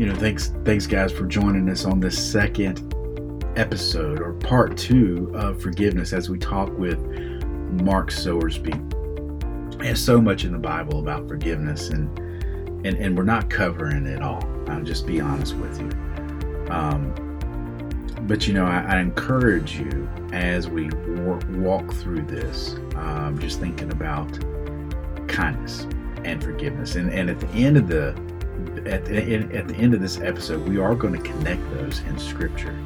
you know, thanks, thanks guys for joining us on this second episode or part two of forgiveness as we talk with Mark Sowersby. There's so much in the Bible about forgiveness, and and, and we're not covering it all. I'll just be honest with you. Um, but you know, I, I, encourage you as we work, walk through this, um, just thinking about kindness and forgiveness. And and at the end of the at the, at the end of this episode, we are going to connect those in Scripture.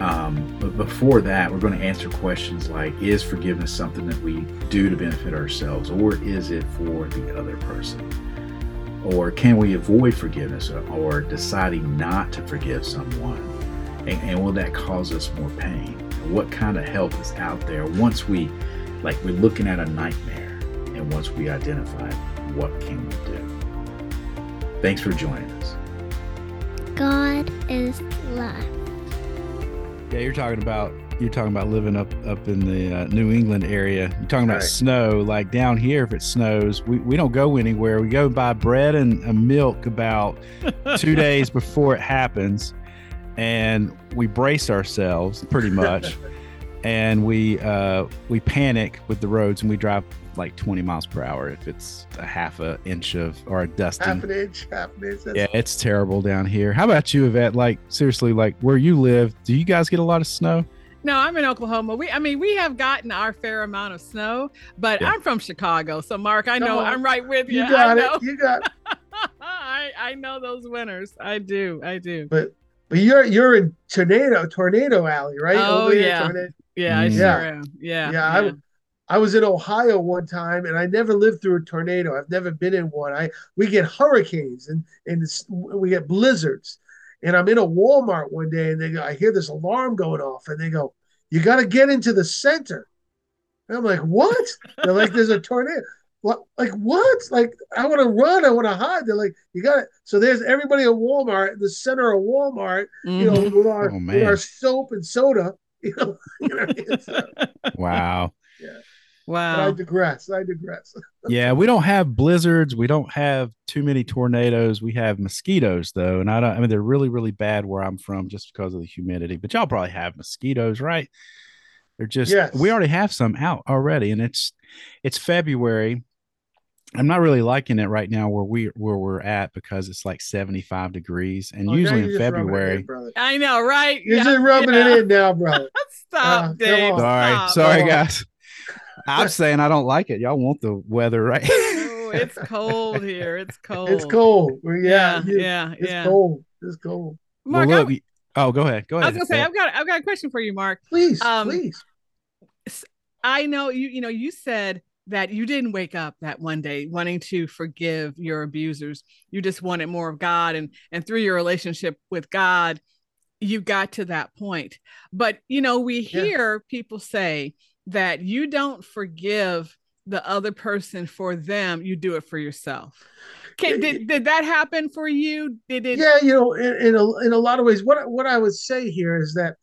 Um, but before that, we're going to answer questions like Is forgiveness something that we do to benefit ourselves, or is it for the other person? Or can we avoid forgiveness or deciding not to forgive someone? And, and will that cause us more pain? What kind of help is out there once we, like, we're looking at a nightmare and once we identify what can we do? Thanks for joining us. God is love. Yeah, you're talking about you're talking about living up up in the uh, New England area. You're talking about right. snow. Like down here, if it snows, we, we don't go anywhere. We go buy bread and, and milk about two days before it happens, and we brace ourselves pretty much, and we uh, we panic with the roads and we drive like 20 miles per hour if it's a half a inch of or a dusting. Half an inch, half an inch. yeah, it's terrible down here. How about you, Yvette? Like seriously, like where you live, do you guys get a lot of snow? No, I'm in Oklahoma. We, I mean, we have gotten our fair amount of snow, but yeah. I'm from Chicago, so Mark, I know I'm right with you. You got it. You got. It. I I know those winners. I do. I do. But but you're you're in tornado tornado alley, right? Oh yeah. Yeah, I mm. sure yeah. am. Yeah. Yeah. yeah. I was in Ohio one time, and I never lived through a tornado. I've never been in one. I we get hurricanes and and we get blizzards. And I'm in a Walmart one day, and they go, I hear this alarm going off, and they go, "You got to get into the center." And I'm like, "What?" They're like, "There's a tornado." What? Like what? Like I want to run. I want to hide. They're like, "You got it." So there's everybody at Walmart, the center of Walmart, mm-hmm. you know, mm-hmm. with our oh, with our soap and soda. You know, you know wow. Yeah. Wow. But I digress. I digress. yeah, we don't have blizzards. We don't have too many tornadoes. We have mosquitoes though, and I don't. I mean, they're really, really bad where I'm from just because of the humidity. But y'all probably have mosquitoes, right? They're just. Yes. We already have some out already, and it's it's February. I'm not really liking it right now where we where we're at because it's like 75 degrees, and oh, usually in February. In, I know, right? You're yeah, just rubbing yeah. it in now, brother. Stop, uh, Dave. Sorry, stop. sorry, guys. I'm saying I don't like it. Y'all want the weather, right? oh, it's cold here. It's cold. It's cold. Yeah, yeah, yeah. It's yeah. cold. It's cold. Mark, well, look, oh, go ahead. Go ahead. I was gonna say, I've got, I've got a question for you, Mark. Please, um, please. I know you. You know, you said that you didn't wake up that one day wanting to forgive your abusers. You just wanted more of God, and and through your relationship with God, you got to that point. But you know, we hear yeah. people say that you don't forgive the other person for them, you do it for yourself. Can, did, did that happen for you? Did it? Yeah, you know, in, in, a, in a lot of ways, what, what I would say here is that,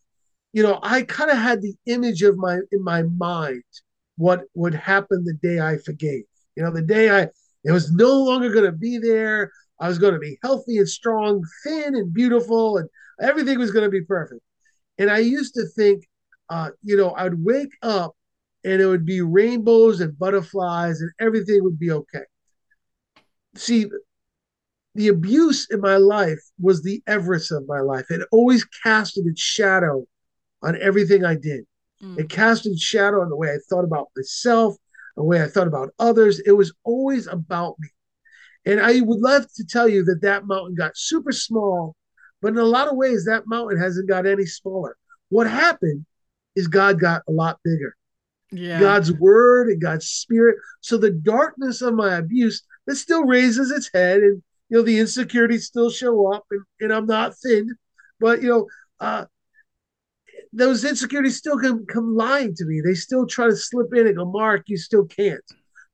you know, I kind of had the image of my, in my mind, what would happen the day I forgave. You know, the day I, it was no longer going to be there. I was going to be healthy and strong, thin and beautiful, and everything was going to be perfect. And I used to think, uh, you know, I'd wake up and it would be rainbows and butterflies and everything would be okay. See, the abuse in my life was the Everest of my life. It always casted its shadow on everything I did. Mm. It casted its shadow on the way I thought about myself, the way I thought about others. It was always about me. And I would love to tell you that that mountain got super small, but in a lot of ways, that mountain hasn't got any smaller. What happened is God got a lot bigger. Yeah. God's word and God's spirit. So the darkness of my abuse that still raises its head and you know the insecurities still show up and, and I'm not thin, but you know, uh those insecurities still come come lying to me. They still try to slip in and go, Mark, you still can't.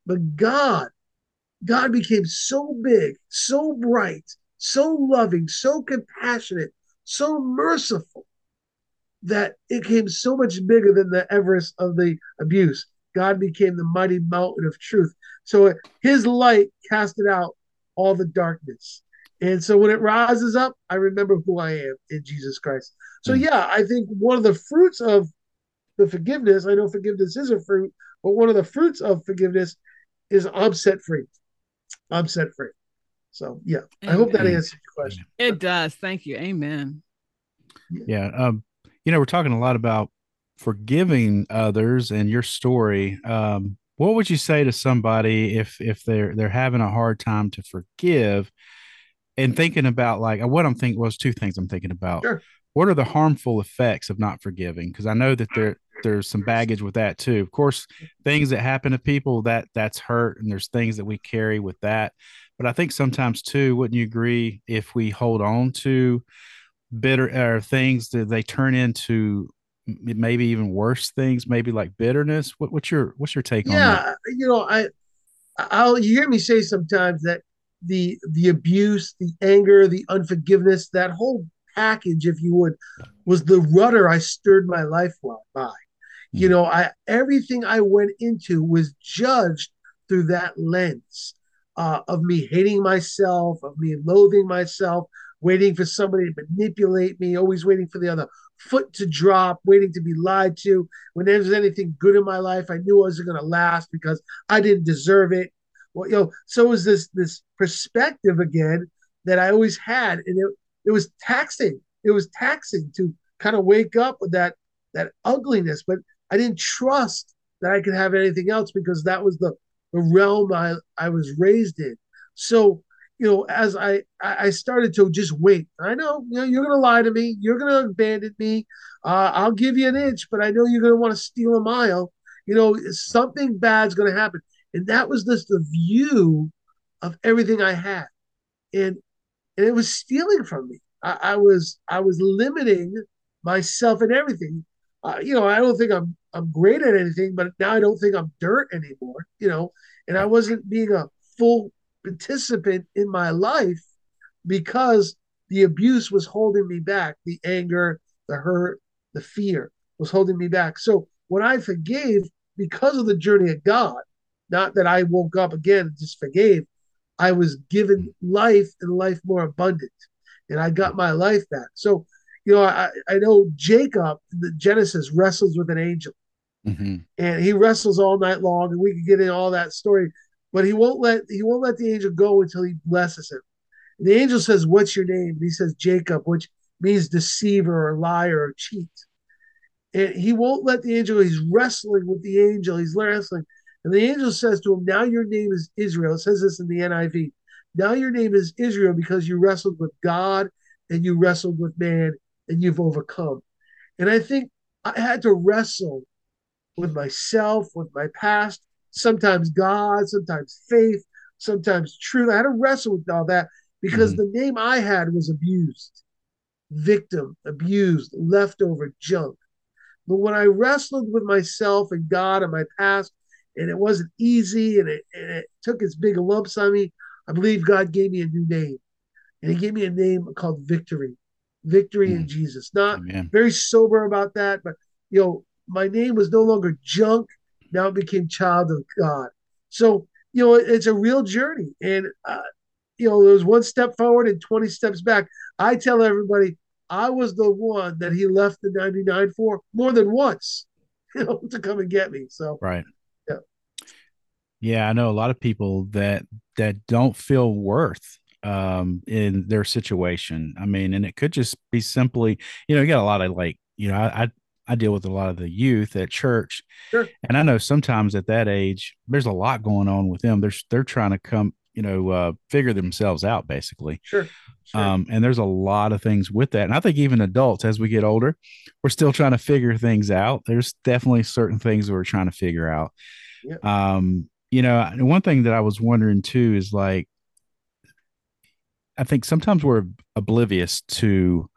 But God, God became so big, so bright, so loving, so compassionate, so merciful that it came so much bigger than the Everest of the abuse. God became the mighty mountain of truth. So his light casted out all the darkness. And so when it rises up, I remember who I am in Jesus Christ. So, Mm. yeah, I think one of the fruits of the forgiveness, I know forgiveness is a fruit, but one of the fruits of forgiveness is I'm set free. I'm set free. So, yeah, I hope that answers your question. It does. Thank you. Amen. Yeah. Um, you know, we're talking a lot about forgiving others and your story. Um, what would you say to somebody if if they're they're having a hard time to forgive and thinking about like what I'm thinking was two things I'm thinking about. Sure. What are the harmful effects of not forgiving? Because I know that there there's some baggage with that too. Of course, things that happen to people that that's hurt, and there's things that we carry with that. But I think sometimes too, wouldn't you agree? If we hold on to bitter or things that they turn into maybe even worse things, maybe like bitterness. What, what's your what's your take on that? Yeah, you know, I, I'll you hear me say sometimes that the the abuse, the anger, the unforgiveness, that whole package, if you would, was the rudder I stirred my life by. You Mhm. know, I everything I went into was judged through that lens uh, of me hating myself, of me loathing myself, waiting for somebody to manipulate me, always waiting for the other foot to drop, waiting to be lied to. When there was anything good in my life, I knew I wasn't going to last because I didn't deserve it. Well, you know, so was this this perspective again that I always had, and it it was taxing. It was taxing to kind of wake up with that that ugliness, but I didn't trust that I could have anything else because that was the the realm I I was raised in. So you know, as I I started to just wait. I know you know you're gonna lie to me. You're gonna abandon me. Uh, I'll give you an inch, but I know you're gonna want to steal a mile. You know, something bad's gonna happen, and that was just the view of everything I had, and and it was stealing from me. I, I was I was limiting myself and everything. Uh, you know, I don't think I'm I'm great at anything, but now I don't think I'm dirt anymore. You know, and I wasn't being a full participant in my life because the abuse was holding me back. The anger, the hurt, the fear was holding me back. So when I forgave because of the journey of God, not that I woke up again and just forgave, I was given life and life more abundant. And I got my life back. So, you know, I, I know Jacob in the Genesis wrestles with an angel Mhm. and he wrestles all night long, and we could get in all that story, but he won't let he won't let the angel go until he blesses him. And the angel says, "What's your name?" And he says, "Jacob," which means deceiver or liar or cheat. And he won't let the angel. He's wrestling with the angel. He's wrestling, and the angel says to him, "Now your name is Israel." It says this in the NIV. Now your name is Israel because you wrestled with God and you wrestled with man and you've overcome. And I think I had to wrestle with myself, with my past, sometimes God, sometimes faith, sometimes truth. I had to wrestle with all that because Mhm. the name I had was abused, victim, abused, leftover junk. But when I wrestled with myself and God and my past, and it wasn't easy and it, and it took its big lumps on me, I believe God gave me a new name. And He gave me a name called Victory. Victory in Mm. Jesus. Not Amen. very sober about that, but you know, my name was no longer junk. Now it became child of God. So, you know, it's a real journey. And, uh, you know, there was one step forward and 20 steps back. I tell everybody, I was the one that he left the 99 for more than once, you know, to come and get me. So, Right. Yeah. Yeah, I know a lot of people that that don't feel worth um in their situation. I mean, and it could just be simply, you know, you got a lot of like, you know, I I, I deal with a lot of the youth at church. Sure. And I know sometimes at that age, there's a lot going on with them. They're they're trying to come, you know, uh figure themselves out basically. sure. sure. Um, and there's a lot of things with that. And I think even adults, as we get older, we're still trying to figure things out. There's definitely certain things we're trying to figure out. Yeah. Um, you know, one thing that I was wondering too is like, I think sometimes we're oblivious to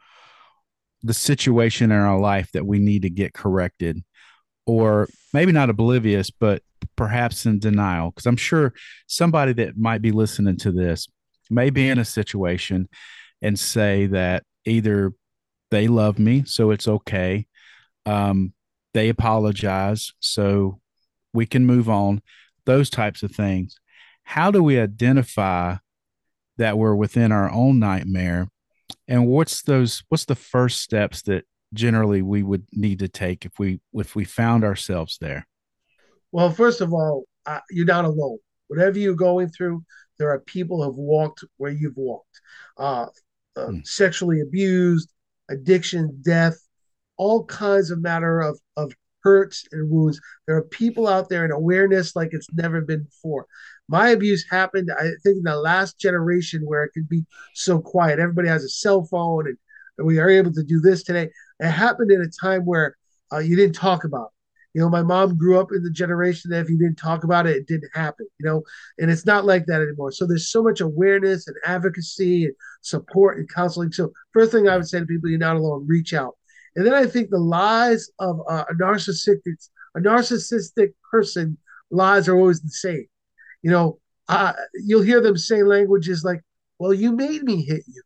the situation in our life that we need to get corrected, or maybe not oblivious, but perhaps in denial. Because I'm sure somebody that might be listening to this may be in a situation and say that either they love me, so it's okay, um, they apologize, so we can move on, those types of things. How do we identify that we're within our own nightmare and what's those what's the first steps that generally we would need to take if we if we found ourselves there? Well first of all uh, you're not alone. Whatever you're going through there are people who have walked where you've walked. Uh, uh, mm. sexually abused addiction death all kinds of matter of of hurts and wounds. There are people out there in awareness like it's never been before my abuse happened, I think, in the last generation where it could be so quiet. Everybody has a cell phone, and, and we are able to do this today. It happened in a time where uh, you didn't talk about. It. You know, my mom grew up in the generation that if you didn't talk about it, it didn't happen. You know, and it's not like that anymore. So there's so much awareness and advocacy and support and counseling. So first thing I would say to people, you're not alone. Reach out. And then I think the lies of uh, a narcissistic a narcissistic person lies are always the same you know, uh, you'll hear them say languages like, well, you made me hit you.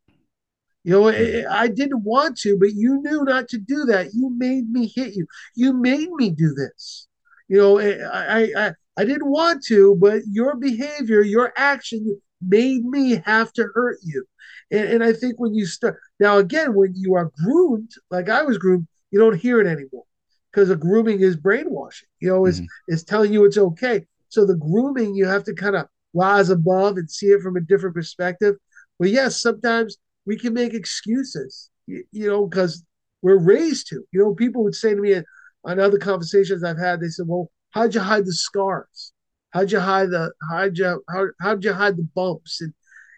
You know, I didn't want to, but you knew not to do that. You made me hit you. You made me do this. You know, I, I, I didn't want to, but your behavior, your action made me have to hurt you. And, and I think when you start, now again, when you are groomed, like I was groomed, you don't hear it anymore because a grooming is brainwashing, you know, is, mm-hmm. is telling you it's okay. So the grooming, you have to kind of rise above and see it from a different perspective. But yes, sometimes we can make excuses, you, you know, because we're raised to. You know, people would say to me on other conversations I've had, they said, "Well, how'd you hide the scars? How'd you hide the how'd you how, how'd you hide the bumps?" And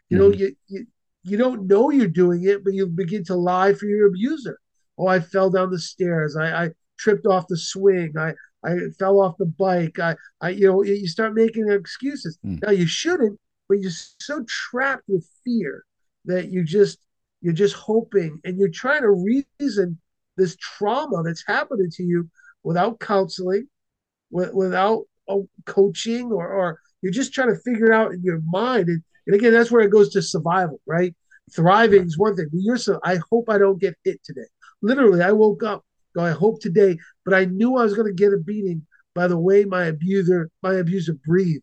you mm-hmm. know, you, you you don't know you're doing it, but you begin to lie for your abuser. Oh, I fell down the stairs. I, I tripped off the swing. I I fell off the bike. I, I, you know, you start making excuses. Mm. Now you shouldn't, but you're so trapped with fear that you just, you're just hoping and you're trying to reason this trauma that's happening to you without counseling, with, without uh, coaching, or, or you're just trying to figure it out in your mind. And, and again, that's where it goes to survival, right? Thriving is one thing. But you're so, I hope I don't get hit today. Literally, I woke up I hope today, but I knew I was going to get a beating by the way my abuser, my abuser breathed,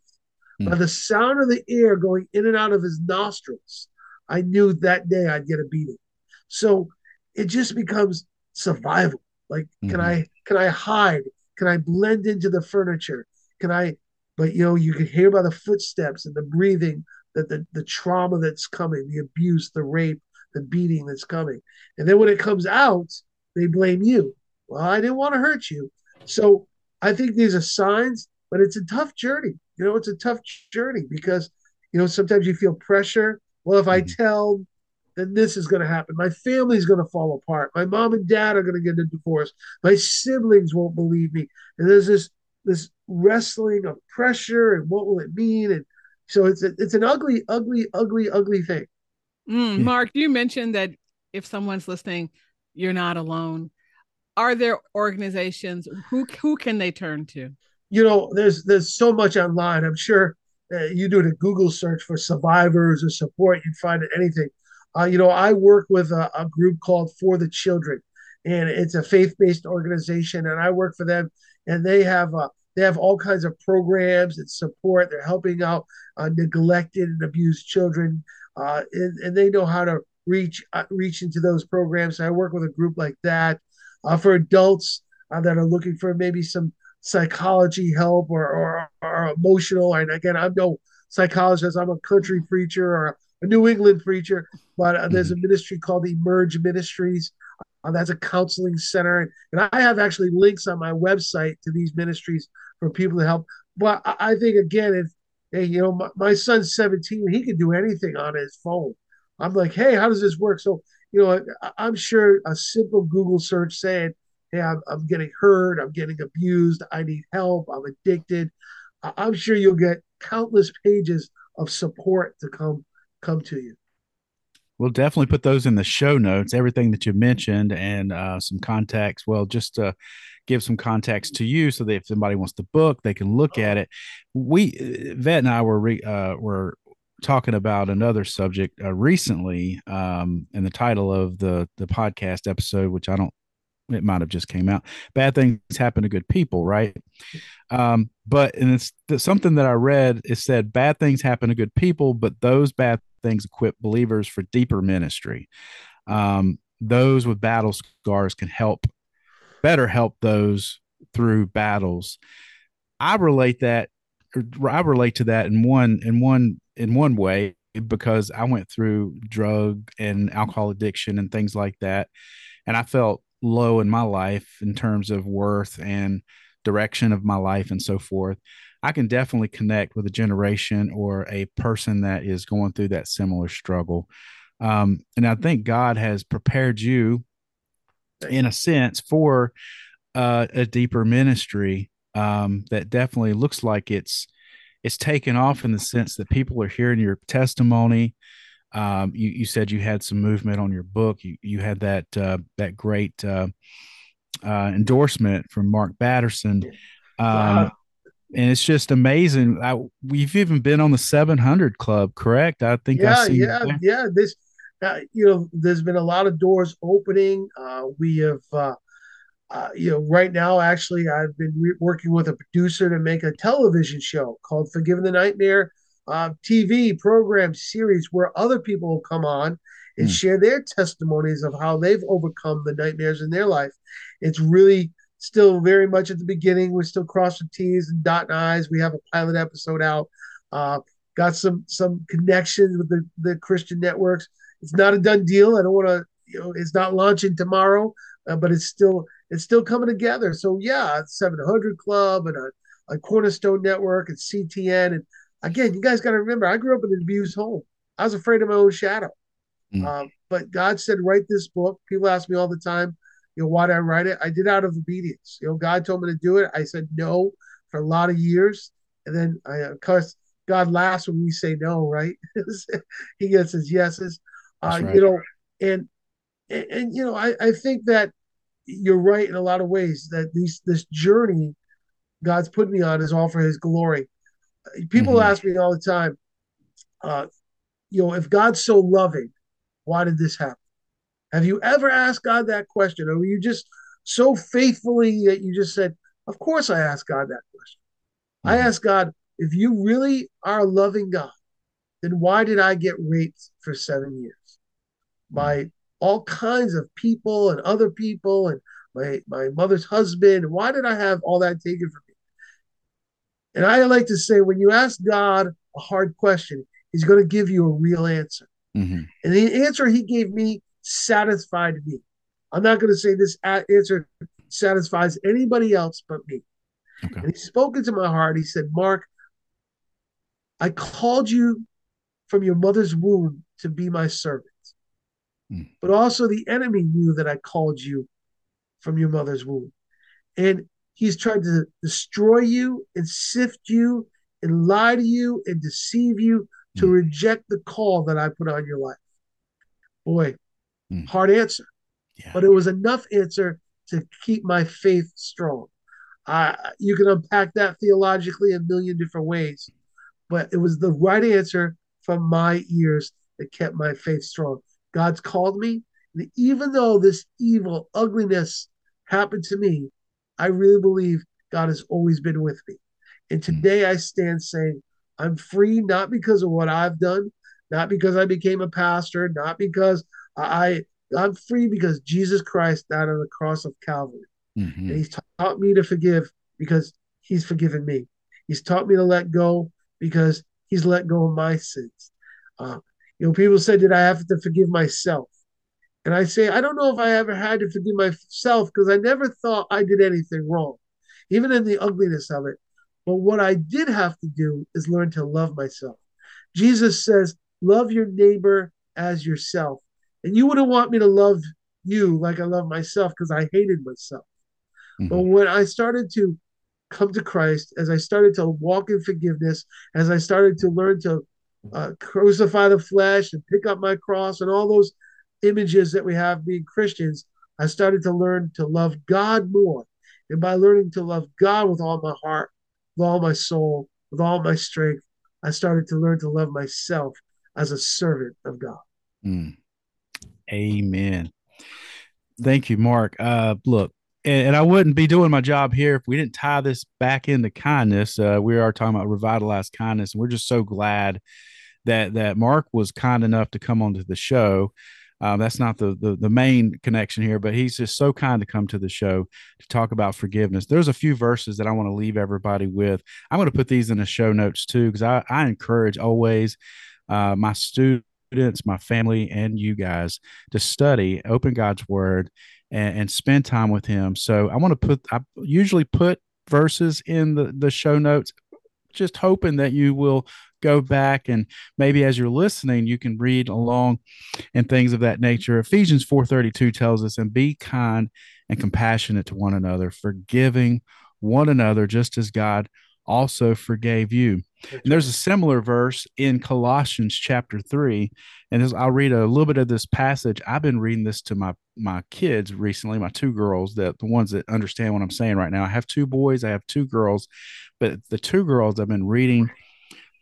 mm. by the sound of the air going in and out of his nostrils. I knew that day I'd get a beating. So it just becomes survival. Like, mm-hmm. can I can I hide? Can I blend into the furniture? Can I? But you know, you can hear by the footsteps and the breathing that the the trauma that's coming, the abuse, the rape, the beating that's coming, and then when it comes out, they blame you. Well, I didn't want to hurt you. So I think these are signs, but it's a tough journey. You know, it's a tough journey because, you know, sometimes you feel pressure. Well, if I mm-hmm. tell, then this is going to happen. My family's going to fall apart. My mom and dad are going to get a divorce. My siblings won't believe me. And there's this this wrestling of pressure and what will it mean? And so it's a, it's an ugly, ugly, ugly, ugly thing. Mm, Mark, you mentioned that if someone's listening, you're not alone are there organizations who who can they turn to? You know, there's there's so much online. I'm sure uh, you do a Google search for survivors or support, you'd find anything. Uh, you know, I work with a, a, group called For the Children, and it's a faith-based organization, and I work for them, and they have uh, they have all kinds of programs and support. They're helping out uh, neglected and abused children, uh, and, and they know how to reach uh, reach into those programs. So I work with a group like that uh, for adults uh, that are looking for maybe some psychology help or, or, or emotional. And again, I'm no psychologist, I'm a country preacher or a New England preacher, but uh, there's a mm-hmm. ministry called Emerge Ministries. Uh, that's a counseling center. And I have actually links on my website to these ministries for people to help. But I think, again, if, hey, you know, my, my son's 17, he can do anything on his phone. I'm like, hey, how does this work? So you know, I'm sure a simple Google search saying, "Hey, I'm, I'm getting hurt. I'm getting abused. I need help. I'm addicted." I'm sure you'll get countless pages of support to come come to you. We'll definitely put those in the show notes, everything that you mentioned, and uh, some contacts. Well, just give some context to you, so that if somebody wants to book, they can look at it. We, Vet and I were re, uh, were talking about another subject uh, recently, um, and the title of the the podcast episode, which I don't, it might have just came out. Bad things happen to good people, right? Um, but and it's something that I read. It said bad things happen to good people, but those bad things equip believers for deeper ministry. Um, those with battle scars can help better help those through battles. I relate that I relate to that in one in one in one way because I went through drug and alcohol addiction and things like that and I felt low in my life in terms of worth and direction of my life and so forth. I can definitely connect with a generation or a person that is going through that similar struggle. Um, and I think God has prepared you in a sense for uh, a deeper ministry um, that definitely looks like it's it's taken off in the sense that people are hearing your testimony. Um, you, you said you had some movement on your book. You you had that uh, that great uh, uh, endorsement from Mark Batterson, um, and it's just amazing. I, we've even been on the 700 Club, correct? I think. Yeah, yeah, yeah. This, uh, you know, there's been a lot of doors opening. Uh, we have uh, you know, right now, actually, I've been re- working with a producer to make a television show called Forgiving the Nightmare uh, TV program series where other people will come on and mm. share their testimonies of how they've overcome the nightmares in their life. It's really still very much at the beginning. We're still crossing T's and dotting I's. We have a pilot episode out. Uh, got some some connections with the, the Christian networks. It's not a done deal. I don't want to, you know, it's not launching tomorrow, uh, but it's still it's still coming together. So yeah, 700 Club and a, a Cornerstone Network and CTN. And again, you guys got to remember, I grew up in an abused home. I was afraid of my own shadow. Mm. Um, but God said, write this book. People ask me all the time, you know, why did I write it? I did out of obedience. You know, God told me to do it. I said no for a lot of years. And then I, of course, God laughs when we say no, right? he gets his yeses. Uh, right. You know, and, and, and you know, I, I think that you're right in a lot of ways that these this journey God's put me on is all for His glory. People mm-hmm. ask me all the time, uh, you know, if God's so loving, why did this happen? Have you ever asked God that question, or were you just so faithfully that you just said, "Of course, I asked God that question." Mm-hmm. I asked God, if you really are a loving God, then why did I get raped for seven years by all kinds of people and other people and my my mother's husband. Why did I have all that taken from me? And I like to say, when you ask God a hard question, He's going to give you a real answer. Mm-hmm. And the answer He gave me satisfied me. I'm not going to say this answer satisfies anybody else but me. Okay. And He spoke into my heart. He said, Mark, I called you from your mother's womb to be my servant. Mm. But also the enemy knew that I called you from your mother's womb. And he's tried to destroy you and sift you and lie to you and deceive you to mm. reject the call that I put on your life. Boy, mm. hard answer. Yeah. But it was enough answer to keep my faith strong. Uh, you can unpack that theologically a million different ways, but it was the right answer from my ears that kept my faith strong. God's called me. And even though this evil, ugliness happened to me, I really believe God has always been with me. And hmm. today I stand saying, I'm free not because of what I've done, not because I became a pastor, not because I I'm free because Jesus Christ died on the cross of Calvary. Mm-hmm. And he's taught me to forgive because he's forgiven me. He's taught me to let go because he's let go of my sins. Uh, you know, people say, Did I have to forgive myself? And I say, I don't know if I ever had to forgive myself because I never thought I did anything wrong, even in the ugliness of it. But what I did have to do is learn to love myself. Jesus says, Love your neighbor as yourself. And you wouldn't want me to love you like I love myself because I hated myself. Mm-hmm. But when I started to come to Christ, as I started to walk in forgiveness, as I started to learn to uh, crucify the flesh and pick up my cross and all those images that we have being Christians, I started to learn to love God more. And by learning to love God with all my heart, with all my soul, with all my strength, I started to learn to love myself as a servant of God. Mm. Amen. Thank you, Mark. Uh, look, and, and, I wouldn't be doing my job here if we didn't tie this back into kindness. Uh, we are talking about revitalized kindness, and we're just so glad that that Mark was kind enough to come onto the show. Uh, that's not the, the the main connection here, but he's just so kind to come to the show to talk about forgiveness. There's a few verses that I want to leave everybody with. I'm going to put these in the show notes too, because I, I encourage always uh, my students, my family, and you guys to study, open God's Word, and, and spend time with Him. So I want to put. I usually put verses in the the show notes just hoping that you will go back and maybe as you're listening you can read along and things of that nature. Ephesians 4.32 tells us and be kind and compassionate to one another forgiving one another just as god also forgave you. And there's a similar verse in colossians chapter 3 and as i'll read a little bit of this passage. I've been reading this to my my kids recently my two girls that the ones that understand what i'm saying right now. I have two boys i have two girls but the two girls i've been reading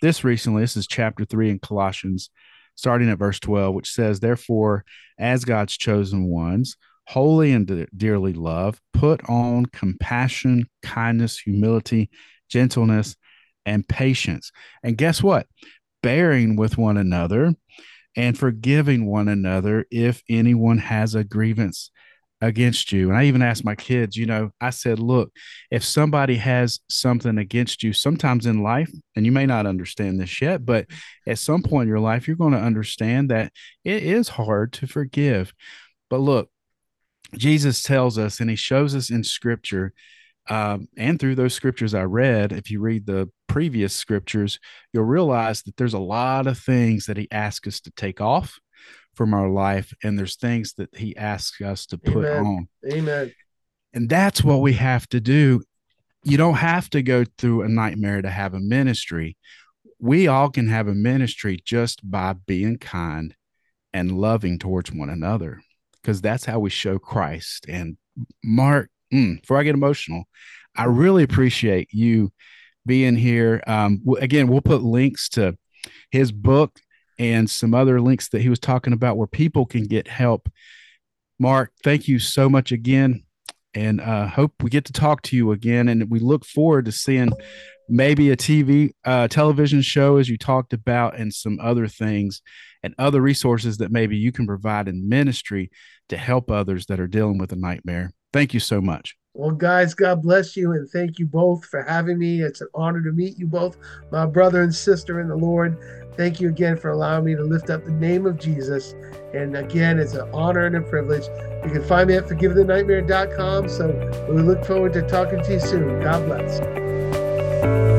this recently. This is chapter three in Colossians, starting at verse 12, which says, Therefore, as God's chosen ones, holy and de- dearly loved, put on compassion, kindness, humility, gentleness, and patience. And guess what? Bearing with one another and forgiving one another if anyone has a grievance against you. And I even asked my kids, you know, I said, look, if somebody has something against you, sometimes in life, and you may not understand this yet, but at some point in your life, you're going to understand that it is hard to forgive. But look, Jesus tells us, and he shows us in scripture, um, and through those scriptures I read, if you read the previous scriptures, you'll realize that there's a lot of things that he asks us to take off from our life and there's things that he asks us to put Amen. on. Amen. and that's what we have to do. You don't have to go through a nightmare to have a ministry. We all can have a ministry just by being kind and loving towards one another because that's how we show christ. And mark mm, before i get emotional i really appreciate you being here. Um, again we'll put links to his book and some other links that he was talking about where people can get help. Mark, thank you so much again. And uh, hope we get to talk to you again. And we look forward to seeing maybe a TV, uh, television show, as you talked about, and some other things and other resources that maybe you can provide in ministry to help others that are dealing with a nightmare. Thank you so much. Well, guys, God bless you and thank you both for having me. It's an honor to meet you both, my brother and sister in the Lord. Thank you again for allowing me to lift up the name of Jesus. And again, it's an honor and a privilege. You can find me at forgivingthenightmare.com. So we look forward to talking to you soon. God bless.